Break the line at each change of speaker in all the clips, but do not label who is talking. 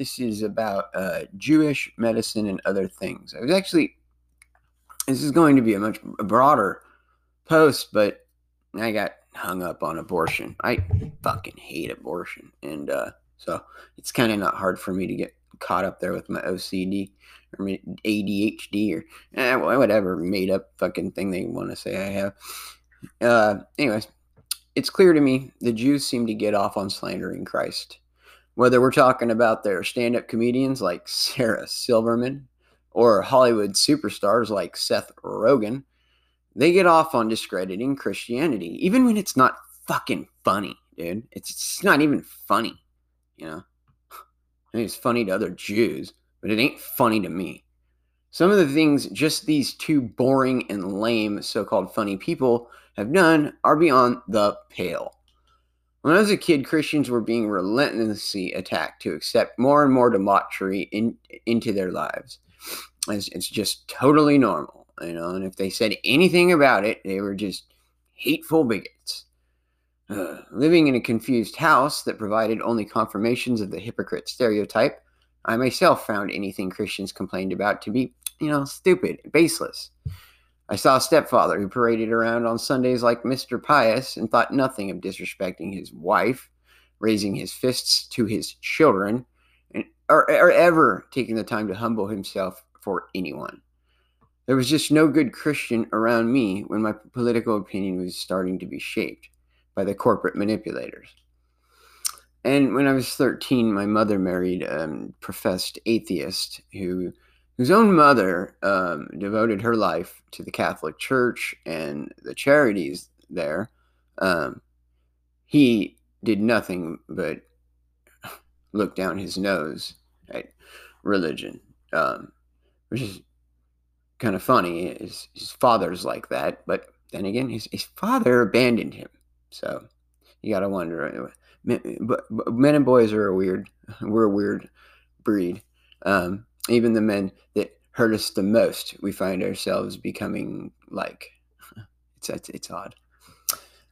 This is about uh, Jewish medicine and other things. I was actually, this is going to be a much broader post, but I got hung up on abortion. I fucking hate abortion. And uh, so it's kind of not hard for me to get caught up there with my OCD or ADHD or eh, whatever made up fucking thing they want to say I have. Uh, anyways, it's clear to me the Jews seem to get off on slandering Christ. Whether we're talking about their stand up comedians like Sarah Silverman or Hollywood superstars like Seth Rogen, they get off on discrediting Christianity, even when it's not fucking funny, dude. It's, it's not even funny, you know? I mean, it's funny to other Jews, but it ain't funny to me. Some of the things just these two boring and lame so called funny people have done are beyond the pale. When I was a kid, Christians were being relentlessly attacked to accept more and more debauchery in, into their lives. It's, it's just totally normal, you know, and if they said anything about it, they were just hateful bigots. Uh, living in a confused house that provided only confirmations of the hypocrite stereotype, I myself found anything Christians complained about to be, you know, stupid, baseless. I saw a stepfather who paraded around on Sundays like Mr. Pious and thought nothing of disrespecting his wife, raising his fists to his children, and, or, or ever taking the time to humble himself for anyone. There was just no good Christian around me when my political opinion was starting to be shaped by the corporate manipulators. And when I was 13, my mother married a um, professed atheist who whose own mother um, devoted her life to the Catholic Church and the charities there, um, he did nothing but look down his nose at religion, um, which is kind of funny. His, his father's like that, but then again, his, his father abandoned him. So you got to wonder. Men, but, men and boys are a weird. We're a weird breed. Um, even the men that hurt us the most, we find ourselves becoming like. It's, it's, it's odd.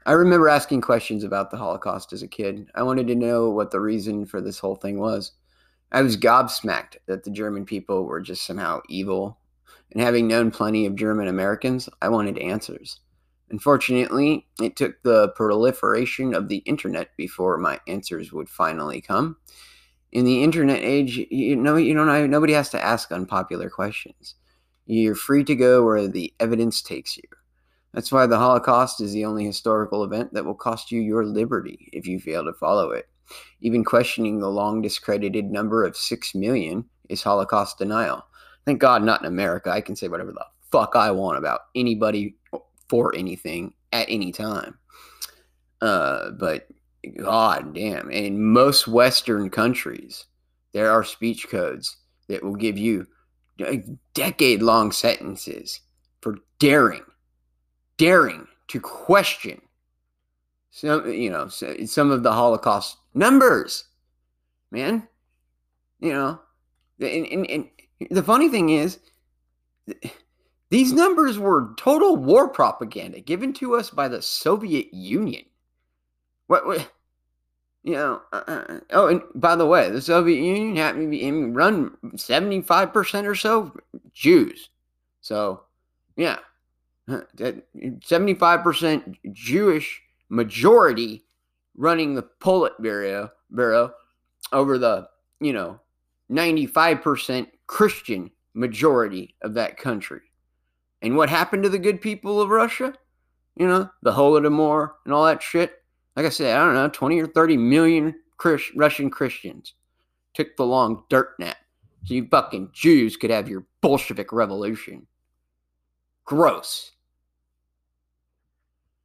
I remember asking questions about the Holocaust as a kid. I wanted to know what the reason for this whole thing was. I was gobsmacked that the German people were just somehow evil. And having known plenty of German Americans, I wanted answers. Unfortunately, it took the proliferation of the internet before my answers would finally come in the internet age, you know, you don't nobody has to ask unpopular questions. You're free to go where the evidence takes you. That's why the Holocaust is the only historical event that will cost you your liberty if you fail to follow it. Even questioning the long discredited number of 6 million is Holocaust denial. Thank God, not in America. I can say whatever the fuck I want about anybody for anything at any time. Uh, but God damn. In most Western countries, there are speech codes that will give you decade long sentences for daring, daring to question some, you know, some of the Holocaust numbers, man. You know, and, and, and the funny thing is, these numbers were total war propaganda given to us by the Soviet Union. What? what you know, uh, uh, uh, oh, and by the way, the Soviet Union happened to be run 75% or so Jews. So, yeah, 75% Jewish majority running the Politburo Bureau over the, you know, 95% Christian majority of that country. And what happened to the good people of Russia? You know, the Holodomor and all that shit like I said, I don't know, 20 or 30 million Chris, Russian Christians took the long dirt nap so you fucking Jews could have your Bolshevik revolution. Gross.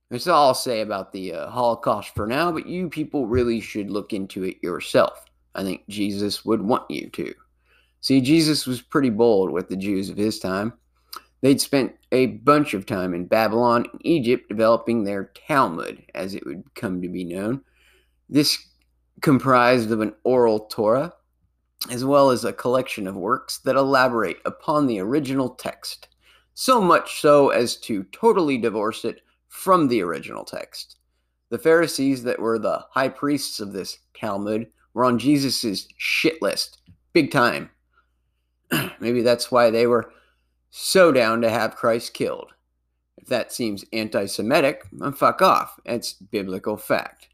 That's all I'll say about the uh, Holocaust for now, but you people really should look into it yourself. I think Jesus would want you to. See, Jesus was pretty bold with the Jews of his time. They'd spent a bunch of time in Babylon and Egypt developing their Talmud, as it would come to be known. This comprised of an oral Torah, as well as a collection of works that elaborate upon the original text, so much so as to totally divorce it from the original text. The Pharisees, that were the high priests of this Talmud, were on Jesus' shit list, big time. Maybe that's why they were so down to have Christ killed. If that seems anti Semitic, fuck off. It's biblical fact.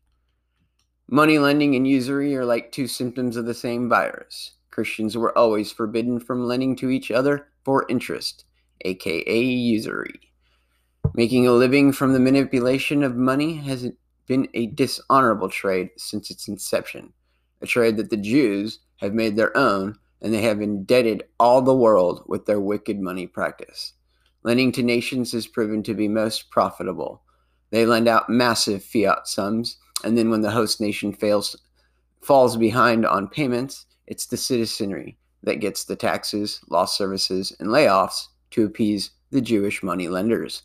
Money lending and usury are like two symptoms of the same virus. Christians were always forbidden from lending to each other for interest, aka usury. Making a living from the manipulation of money has been a dishonorable trade since its inception, a trade that the Jews have made their own, and they have indebted all the world with their wicked money practice. Lending to nations has proven to be most profitable. They lend out massive fiat sums, and then when the host nation fails falls behind on payments, it's the citizenry that gets the taxes, lost services, and layoffs to appease the Jewish money lenders.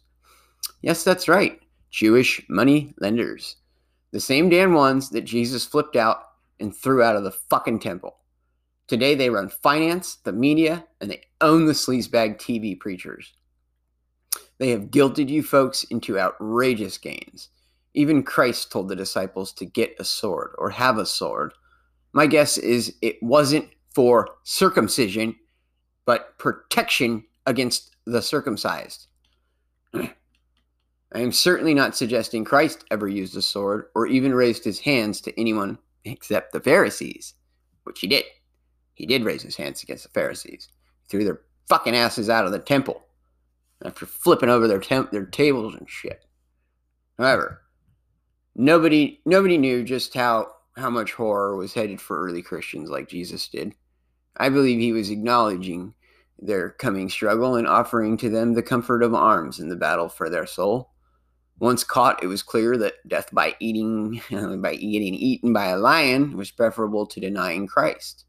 Yes, that's right. Jewish money lenders. The same damn ones that Jesus flipped out and threw out of the fucking temple. Today they run finance, the media, and they own the sleazebag TV preachers. They have guilted you folks into outrageous gains. Even Christ told the disciples to get a sword or have a sword. My guess is it wasn't for circumcision, but protection against the circumcised. I am certainly not suggesting Christ ever used a sword or even raised his hands to anyone except the Pharisees, which he did. He did raise his hands against the Pharisees. He threw their fucking asses out of the temple after flipping over their temp- their tables and shit. However, nobody nobody knew just how how much horror was headed for early Christians like Jesus did. I believe he was acknowledging their coming struggle and offering to them the comfort of arms in the battle for their soul. Once caught, it was clear that death by eating by getting eaten by a lion was preferable to denying Christ.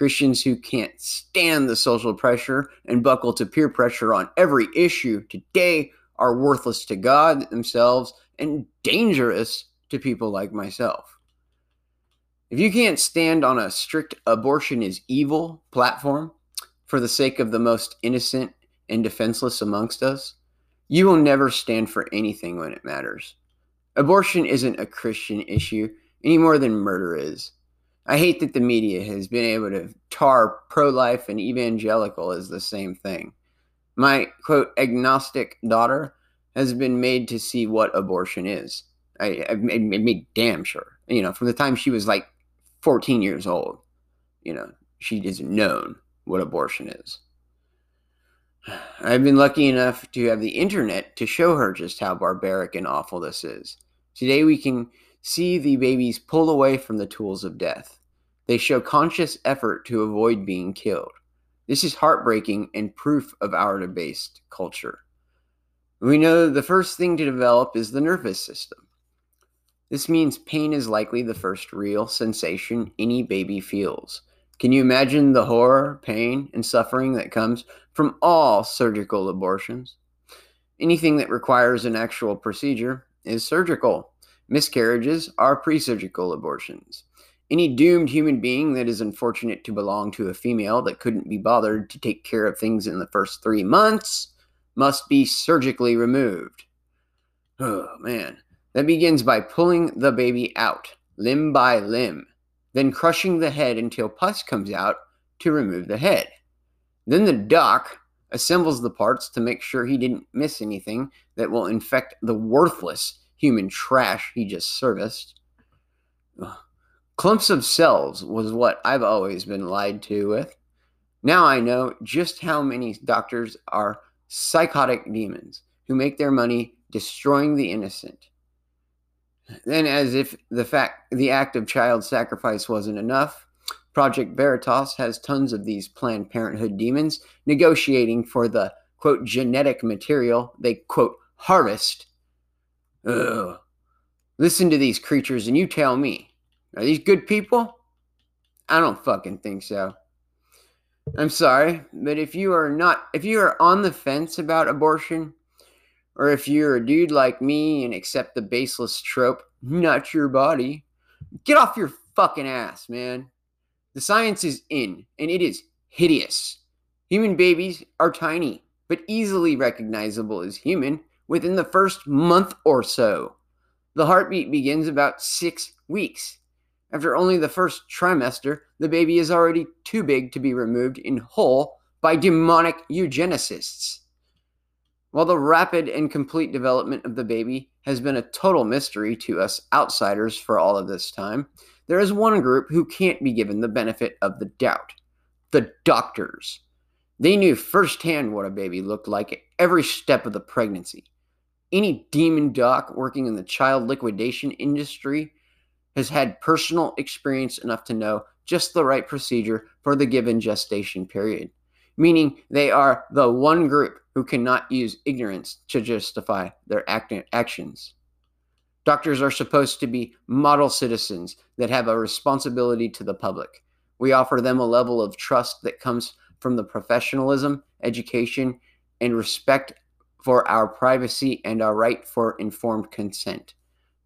Christians who can't stand the social pressure and buckle to peer pressure on every issue today are worthless to God themselves and dangerous to people like myself. If you can't stand on a strict abortion is evil platform for the sake of the most innocent and defenseless amongst us, you will never stand for anything when it matters. Abortion isn't a Christian issue any more than murder is. I hate that the media has been able to tar pro life and evangelical as the same thing. My quote agnostic daughter has been made to see what abortion is. I, have made, damn sure, you know, from the time she was like 14 years old, you know, she is known what abortion is. I've been lucky enough to have the internet to show her just how barbaric and awful this is. Today we can see the babies pull away from the tools of death. They show conscious effort to avoid being killed. This is heartbreaking and proof of our debased culture. We know the first thing to develop is the nervous system. This means pain is likely the first real sensation any baby feels. Can you imagine the horror, pain, and suffering that comes from all surgical abortions? Anything that requires an actual procedure is surgical. Miscarriages are pre surgical abortions. Any doomed human being that is unfortunate to belong to a female that couldn't be bothered to take care of things in the first three months must be surgically removed. Oh, man. That begins by pulling the baby out, limb by limb, then crushing the head until pus comes out to remove the head. Then the doc assembles the parts to make sure he didn't miss anything that will infect the worthless human trash he just serviced. Ugh. Clumps of cells was what I've always been lied to with. Now I know just how many doctors are psychotic demons who make their money destroying the innocent. Then, as if the fact the act of child sacrifice wasn't enough, Project Veritas has tons of these Planned Parenthood demons negotiating for the quote genetic material they quote harvest. Ugh. Listen to these creatures and you tell me are these good people? I don't fucking think so. I'm sorry, but if you are not, if you are on the fence about abortion, or if you're a dude like me and accept the baseless trope, not your body, get off your fucking ass, man. The science is in, and it is hideous. Human babies are tiny, but easily recognizable as human within the first month or so. The heartbeat begins about six weeks. After only the first trimester, the baby is already too big to be removed in whole by demonic eugenicists. While the rapid and complete development of the baby has been a total mystery to us outsiders for all of this time, there is one group who can't be given the benefit of the doubt the doctors. They knew firsthand what a baby looked like at every step of the pregnancy. Any demon doc working in the child liquidation industry has had personal experience enough to know just the right procedure for the given gestation period, meaning they are the one group who cannot use ignorance to justify their act- actions. Doctors are supposed to be model citizens that have a responsibility to the public. We offer them a level of trust that comes from the professionalism, education, and respect for our privacy and our right for informed consent.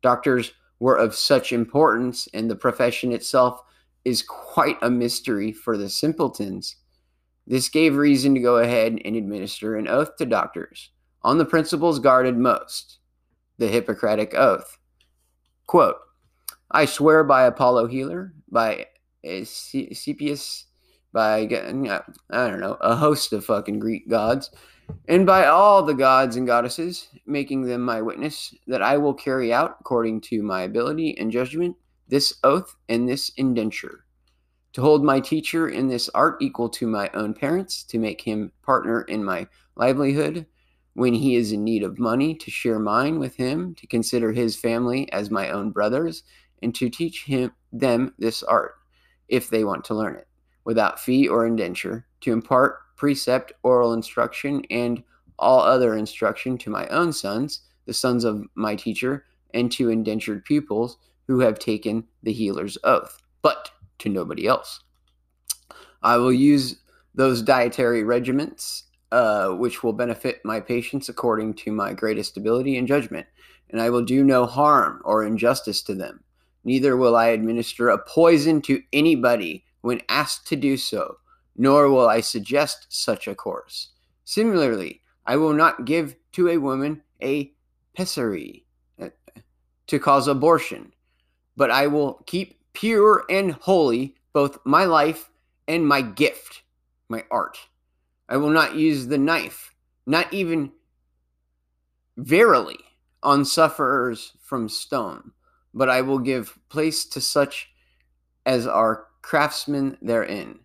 Doctors were of such importance, and the profession itself is quite a mystery for the simpletons. This gave reason to go ahead and administer an oath to doctors on the principles guarded most the Hippocratic Oath. Quote, I swear by Apollo Healer, by uh, Cepheus, by, uh, I don't know, a host of fucking Greek gods, and by all the gods and goddesses, making them my witness, that I will carry out, according to my ability and judgment, this oath and this indenture. To hold my teacher in this art equal to my own parents, to make him partner in my livelihood when he is in need of money, to share mine with him, to consider his family as my own brothers, and to teach him them this art, if they want to learn it, without fee or indenture, to impart precept, oral instruction, and all other instruction to my own sons, the sons of my teacher, and to indentured pupils who have taken the healer's oath, but to nobody else. I will use those dietary regiments uh, which will benefit my patients according to my greatest ability and judgment, and I will do no harm or injustice to them. Neither will I administer a poison to anybody when asked to do so, nor will I suggest such a course. Similarly, I will not give to a woman a pessary uh, to cause abortion, but I will keep pure and holy both my life and my gift, my art. I will not use the knife, not even verily on sufferers from stone, but I will give place to such as are craftsmen therein.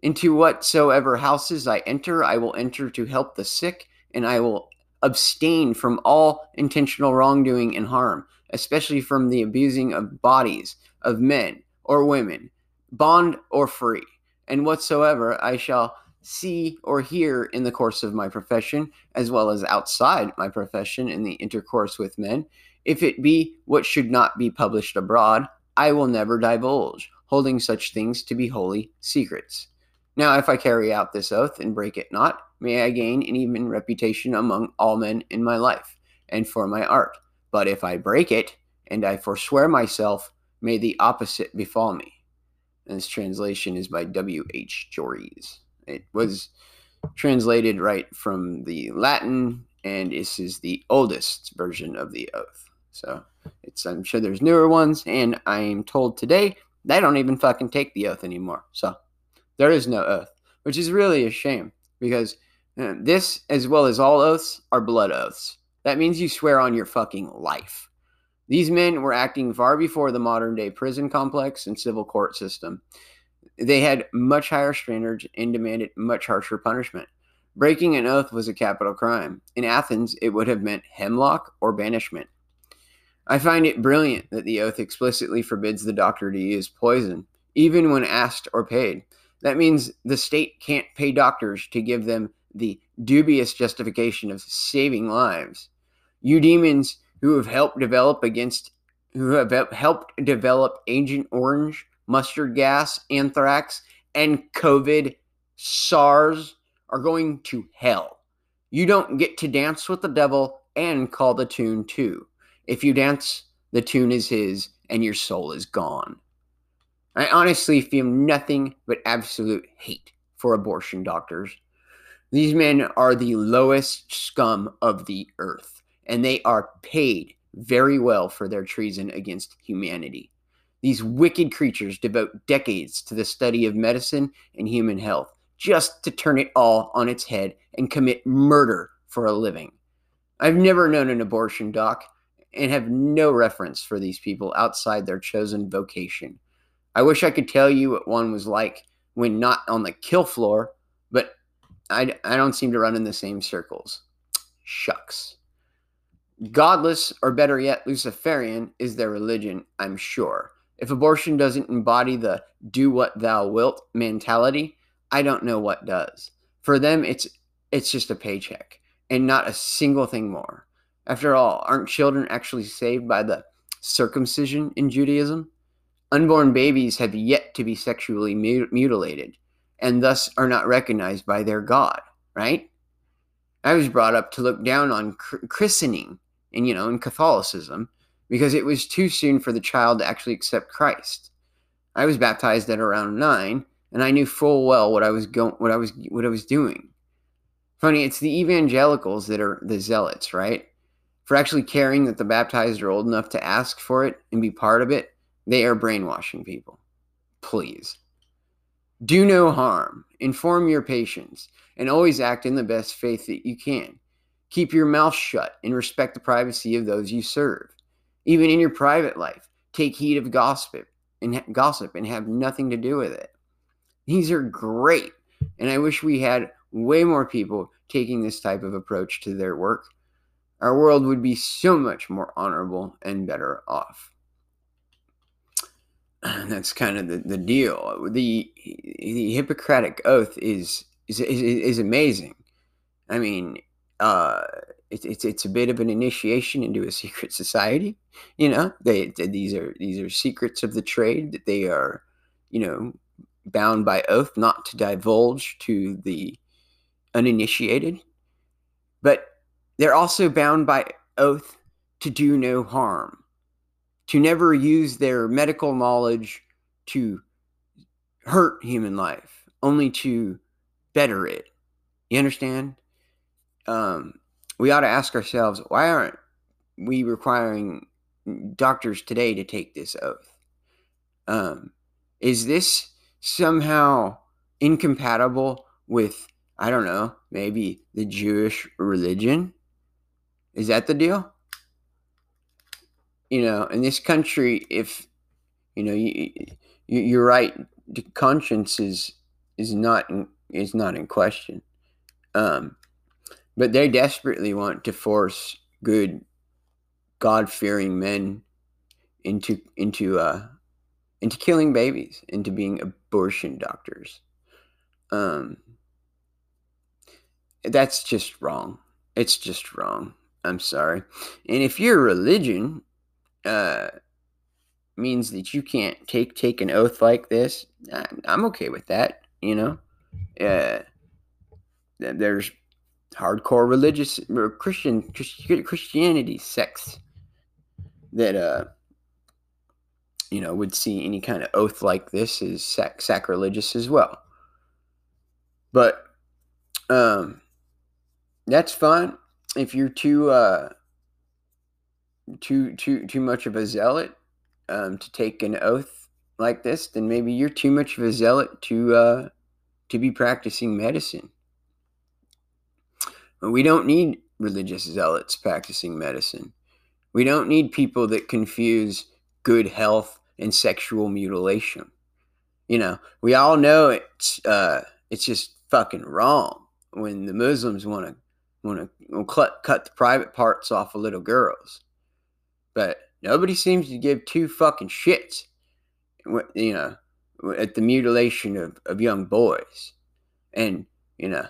Into whatsoever houses I enter, I will enter to help the sick, and I will abstain from all intentional wrongdoing and harm, especially from the abusing of bodies of men or women, bond or free, and whatsoever I shall see or hear in the course of my profession, as well as outside my profession in the intercourse with men, if it be what should not be published abroad, I will never divulge, holding such things to be holy secrets. Now, if I carry out this oath and break it not, may I gain an even reputation among all men in my life and for my art. But if I break it and I forswear myself, may the opposite befall me. And this translation is by W. H. Jones. It was translated right from the Latin, and this is the oldest version of the oath. So it's I'm sure there's newer ones, and I'm told today they don't even fucking take the oath anymore. So there is no oath, which is really a shame because uh, this, as well as all oaths, are blood oaths. That means you swear on your fucking life. These men were acting far before the modern day prison complex and civil court system. They had much higher standards and demanded much harsher punishment. Breaking an oath was a capital crime. In Athens, it would have meant hemlock or banishment. I find it brilliant that the oath explicitly forbids the doctor to use poison, even when asked or paid. That means the state can't pay doctors to give them the dubious justification of saving lives. You demons who have helped develop against who have helped develop Agent Orange, mustard gas, anthrax, and COVID, SARS are going to hell. You don't get to dance with the devil and call the tune too. If you dance, the tune is his and your soul is gone. I honestly feel nothing but absolute hate for abortion doctors. These men are the lowest scum of the earth, and they are paid very well for their treason against humanity. These wicked creatures devote decades to the study of medicine and human health just to turn it all on its head and commit murder for a living. I've never known an abortion doc and have no reference for these people outside their chosen vocation. I wish I could tell you what one was like when not on the kill floor, but I, I don't seem to run in the same circles. Shucks. Godless, or better yet, Luciferian, is their religion, I'm sure. If abortion doesn't embody the do what thou wilt mentality, I don't know what does. For them, it's it's just a paycheck and not a single thing more. After all, aren't children actually saved by the circumcision in Judaism? Unborn babies have yet to be sexually mutilated and thus are not recognized by their God, right? I was brought up to look down on christening and, you know, in Catholicism because it was too soon for the child to actually accept Christ. I was baptized at around nine, and I knew full well what I was going, what I was, what I was doing. Funny, it's the evangelicals that are the zealots, right? For actually caring that the baptized are old enough to ask for it and be part of it, they are brainwashing people. Please. Do no harm, inform your patients, and always act in the best faith that you can. Keep your mouth shut and respect the privacy of those you serve. Even in your private life, take heed of gossip and gossip and have nothing to do with it. These are great, and I wish we had way more people taking this type of approach to their work. Our world would be so much more honorable and better off. that's kind of the, the deal. The the Hippocratic oath is is is, is amazing. I mean, uh, it's it's it's a bit of an initiation into a secret society. You know, they, they these are these are secrets of the trade that they are, you know, bound by oath not to divulge to the uninitiated, but they're also bound by oath to do no harm to never use their medical knowledge to hurt human life, only to better it. You understand? Um, we ought to ask ourselves why aren't we requiring doctors today to take this oath? Um, is this somehow incompatible with, I don't know, maybe the Jewish religion? Is that the deal? You know, in this country, if you know, you, you you're right. The conscience is is not in, is not in question. Um, but they desperately want to force good, God fearing men into into uh into killing babies, into being abortion doctors. Um, that's just wrong. It's just wrong. I'm sorry. And if your religion uh, means that you can't take take an oath like this, I'm okay with that. You know, uh, there's hardcore religious or Christian Christianity sects that uh you know would see any kind of oath like this as sac- sacrilegious as well. But um, that's fine if you're too uh too too too much of a zealot um, to take an oath like this, then maybe you're too much of a zealot to uh, to be practicing medicine. But we don't need religious zealots practicing medicine. We don't need people that confuse good health and sexual mutilation. You know, we all know it's uh, it's just fucking wrong when the Muslims want to want to cut cut the private parts off of little girls but nobody seems to give two fucking shits, you know, at the mutilation of, of young boys. And, you know,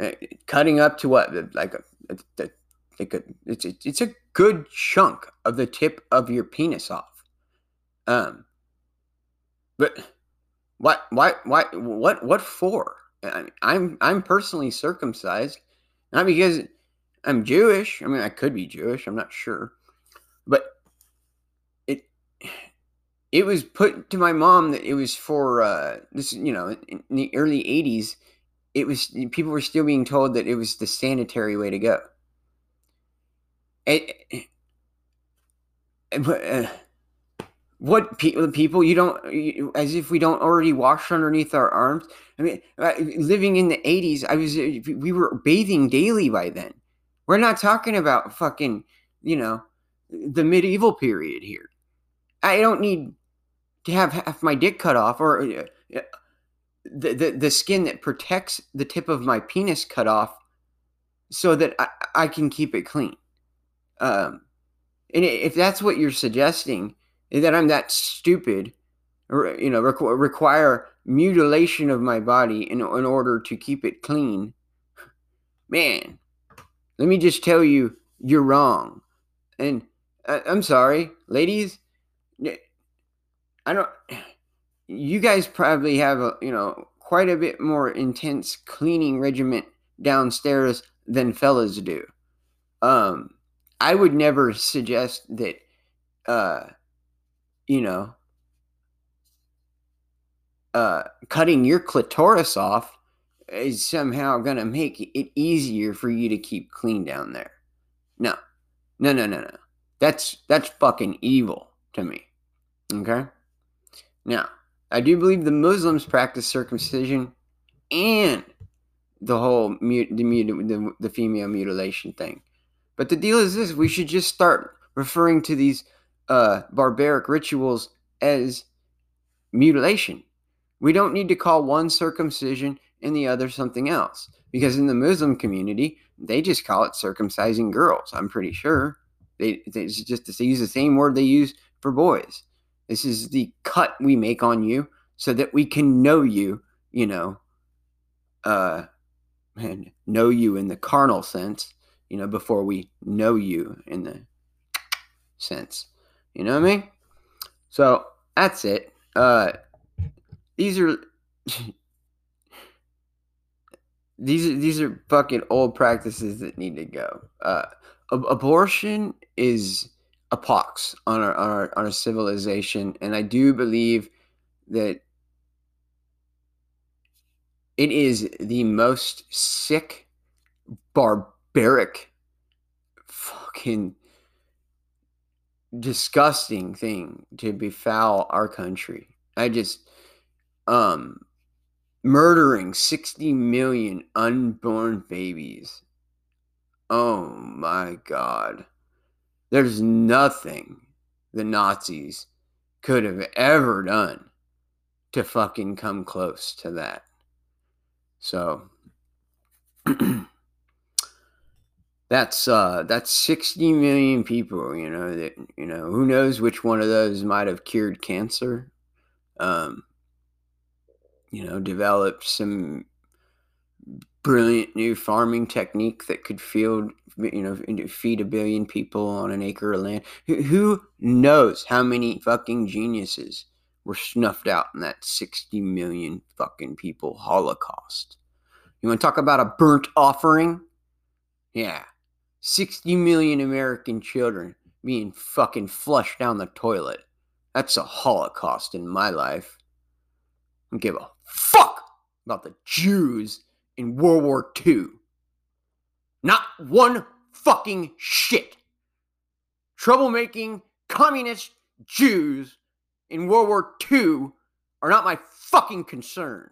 eh, cutting up to what, like a, a, a it's, it's a good chunk of the tip of your penis off. Um, but what, why, why, what, what for? I'm, I'm personally circumcised, not because I'm Jewish. I mean, I could be Jewish. I'm not sure. But it it was put to my mom that it was for uh, this. You know, in the early '80s, it was people were still being told that it was the sanitary way to go. It, uh, What pe- people you don't you, as if we don't already wash underneath our arms. I mean, uh, living in the '80s, I was we were bathing daily by then. We're not talking about fucking you know the medieval period here. I don't need to have half my dick cut off or uh, uh, the, the the skin that protects the tip of my penis cut off so that I, I can keep it clean. Um, and if that's what you're suggesting, that I'm that stupid, or you know, requ- require mutilation of my body in, in order to keep it clean, man, let me just tell you, you're wrong. And uh, I'm sorry, ladies. I don't. You guys probably have a you know quite a bit more intense cleaning regimen downstairs than fellas do. Um, I would never suggest that, uh, you know, uh, cutting your clitoris off is somehow going to make it easier for you to keep clean down there. No, no, no, no, no. That's that's fucking evil to me. Okay. Now, I do believe the Muslims practice circumcision and the whole the, the, the female mutilation thing. But the deal is this: we should just start referring to these uh, barbaric rituals as mutilation. We don't need to call one circumcision and the other something else, because in the Muslim community, they just call it circumcising girls. I'm pretty sure they, they just they use the same word they use for boys. This is the cut we make on you so that we can know you, you know, uh, and know you in the carnal sense, you know, before we know you in the sense. You know what I mean? So that's it. Uh, these are these are these are fucking old practices that need to go. Uh, abortion is a pox on our, on our on our civilization, and I do believe that it is the most sick, barbaric, fucking disgusting thing to befoul our country. I just um murdering 60 million unborn babies. Oh my god. There's nothing the Nazis could have ever done to fucking come close to that. So that's uh that's 60 million people, you know, that you know, who knows which one of those might have cured cancer. Um you know, developed some brilliant new farming technique that could field you know feed a billion people on an acre of land. Who, knows how many fucking geniuses were snuffed out in that 60 million fucking people holocaust? You want to talk about a burnt offering? Yeah. 60 million american children being fucking flushed down the toilet. That's a holocaust in my life. I don't give a fuck about the jews in World War II. Not one fucking shit. Troublemaking communist Jews in World War II are not my fucking concern.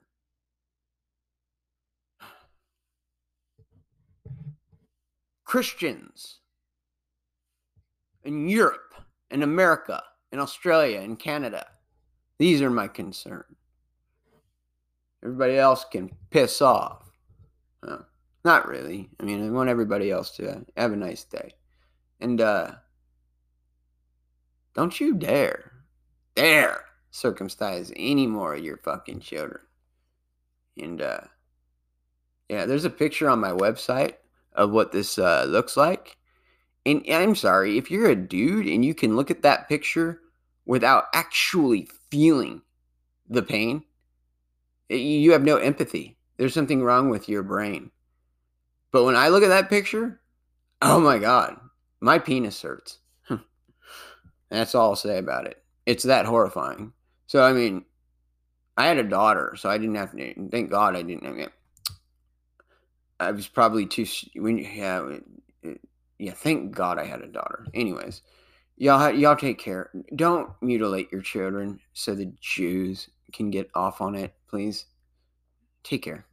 Christians in Europe, in America, in Australia, in Canada, these are my concern. Everybody else can piss off. Uh, not really. I mean, I want everybody else to have a nice day. And uh, don't you dare, dare circumcise any more of your fucking children. And uh, yeah, there's a picture on my website of what this uh, looks like. And I'm sorry, if you're a dude and you can look at that picture without actually feeling the pain, you have no empathy. There's something wrong with your brain. But when I look at that picture, oh my God, my penis hurts. That's all I'll say about it. It's that horrifying. So, I mean, I had a daughter, so I didn't have to, thank God I didn't. I, mean, I was probably too, when, yeah, yeah, thank God I had a daughter. Anyways, Y'all, y'all take care. Don't mutilate your children so the Jews can get off on it, please. Take care.